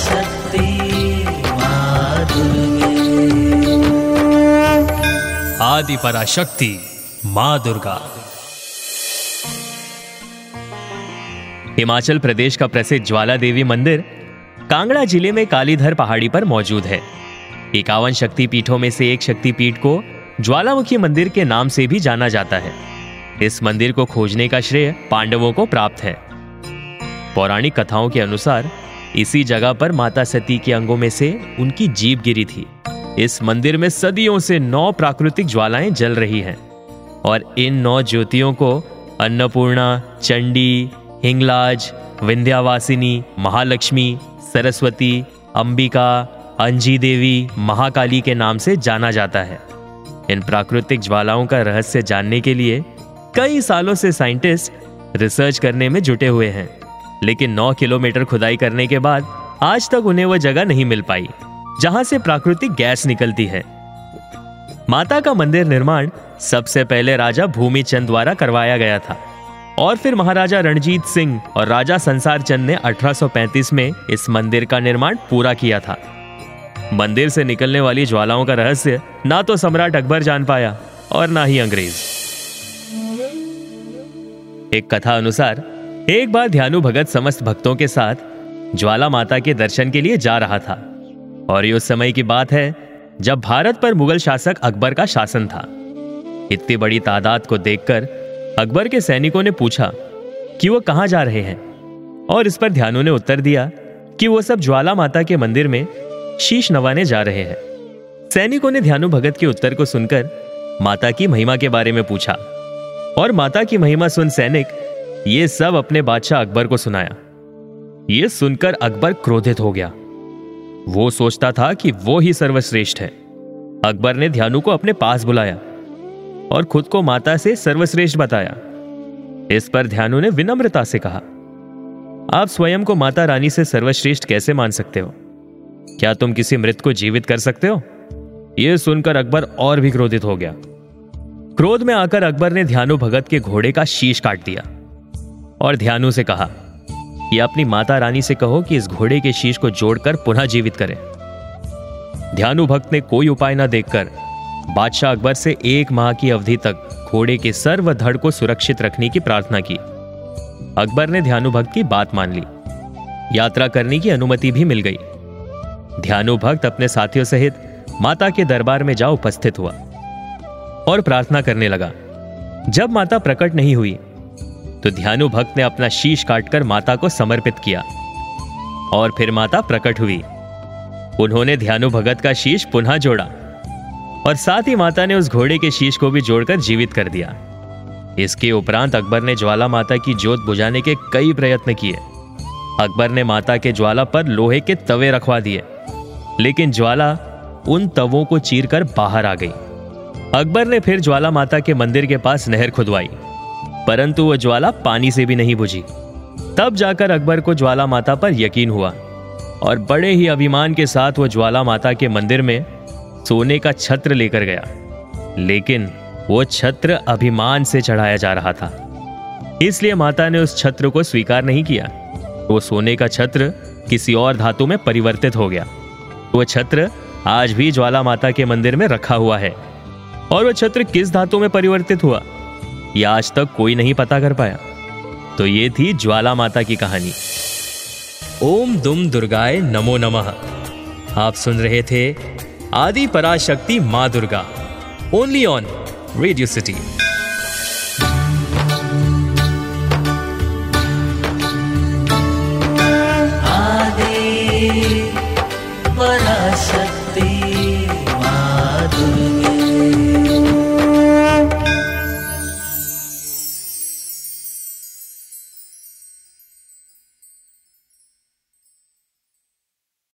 शक्ति आदि पराशक्ति माँ दुर्गा। हिमाचल प्रदेश का प्रसिद्ध ज्वाला देवी मंदिर कांगड़ा ज़िले में कालीधर पहाड़ी पर मौजूद है। इक्यावन शक्तिपीठों में से एक शक्तिपीठ को ज्वालामुखी मंदिर के नाम से भी जाना जाता है। इस मंदिर को खोजने का श्रेय पांडवों को प्राप्त है। पौराणिक कथाओं के अनुसार इसी जगह पर माता सती के अंगों में से उनकी जीप गिरी थी। इस मंदिर में सदियों से नौ प्राकृतिक ज्वालाएँ जल रही हैं और इन नौ ज्योतियों को अन्नपूर्णा, चंडी, हिंगलाज, विंध्यावासिनी, महालक्ष्मी, सरस्वती, अंबिका अंजी देवी महाकाली के नाम से जाना जाता है। इन प्राकृतिक ज्वालाओं का रहस्य जानने के लिए कई सालों से साइंटिस्ट रिसर्च करने में जुटे हुए हैं। लेकिन 9 किलोमीटर खुदाई करने के बाद, आज तक उन्हें वह जगह नहीं मिल पाई, जहाँ से प्राकृतिक गैस निकलती है। माता का मंदिर निर्माण सबसे पहले राजा भूमिचंद द्वारा करवाया गया था, और फिर महाराजा रणजीत सिंह और राजा संसार चंद ने 1835 में इस मंदिर का निर्माण पूरा किया था। मंदिर से निकलने वाली ज्वालाओं का रहस्य ना तो सम्राट अकबर जान पाया और ना ही अंग्रेज़। एक कथा अनुसार एक बार ध्यानु भगत समस्त भक्तों के साथ ज्वाला माता के दर्शन के लिए जा रहा था। और ये उस समय की बात है, जब भारत पर मुगल शासक अकबर का शासन था। इतनी बड़ी तादाद को देखकर अकबर के सैनिकों ने पूछा कि वो कहाँ जा रहे हैं? और इस पर ध्यानु ने उत्तर दिया कि वो सब ज्वाला माता के मंदिर में शीश नवाने जा रहे हैं। सैनिकों ने ध्यानु भगत के उत्तर को सुनकर माता की महिमा के बारे में पूछा। और माता की महिमा सुन सैनिक ये सब अपने बादशाह अकबर को सुनाया। ये सुनकर अकबर क्रोधित हो गया। वो सोचता था कि वो ही सर्वश्रेष्ठ है। अकबर ने ध्यानु को अपने पास बुलाया और खुद को माता से सर्वश्रेष्ठ बताया। इस पर ध्यानु ने विनम्रता से कहा, आप स्वयं को माता रानी से सर्वश्रेष्ठ कैसे मान सकते हो? क्या तुम किसी मृत को जीवित कर सकते हो? यह सुनकर अकबर और भी क्रोधित हो गया। क्रोध में आकर अकबर ने ध्यानु भगत के घोड़े का शीश काट दिया। और ध्यानु से कहा कि अपनी माता रानी से कहो कि इस घोड़े के शीश को जोड़कर पुनः जीवित करें। ध्यानु भक्त ने कोई उपाय न देखकर बादशाह अकबर से एक माह की अवधि तक घोड़े के सर्व धड़ को सुरक्षित रखने की प्रार्थना की। अकबर ने ध्यानु भक्त की बात मान ली। यात्रा करने की अनुमति भी मिल गई। ध्यानु भक्त अपने साथियों सहित माता के दरबार में जा उपस्थित हुआ और प्रार्थना करने लगा। जब माता प्रकट नहीं हुई तो ध्यानु भक्त ने अपना शीश काटकर माता को समर्पित किया। और फिर माता प्रकट हुई। उन्होंने ध्यानु भगत का शीश पुनः जोड़ा। और साथ ही माता ने उस घोड़े के शीश को भी जोड़कर जीवित कर दिया। इसके उपरांत अकबर ने ज्वाला माता की जोत बुझाने के कई प्रयत्न किए। अकबर ने माता के ज्वाला पर लोहे के तवे रखवा दिए। लेकिन ज्वाला उन तवों को चीरकर बाहर आ गई। अकबर ने फिर ज्वाला माता के मंदिर के पास नहर खुदवाई। परंतु वह ज्वाला पानी से भी नहीं बुझी। तब जाकर अकबर को ज्वाला माता पर यकीन हुआ और बड़े ही अभिमान के साथ वह ज्वाला माता के मंदिर में सोने का छत्र लेकर गया। लेकिन वो छत्र अभिमान से चढ़ाया जा रहा था। इसलिए माता ने उस छत्र को स्वीकार नहीं किया। वो सोने का छत्र किसी और धातु में परिवर्तित हो गया। वह छत्र आज भी ज्वाला माता के मंदिर में रखा हुआ है। और वह छत्र किस धातु में परिवर्तित हुआ? यह आज तक कोई नहीं पता कर पाया। तो ये थी ज्वाला माता की कहानी। ओम दुम दुर्गाए नमो नमः। आप सुन रहे थे आदि पराशक्ति माँ Durga only on Radio City Parashakti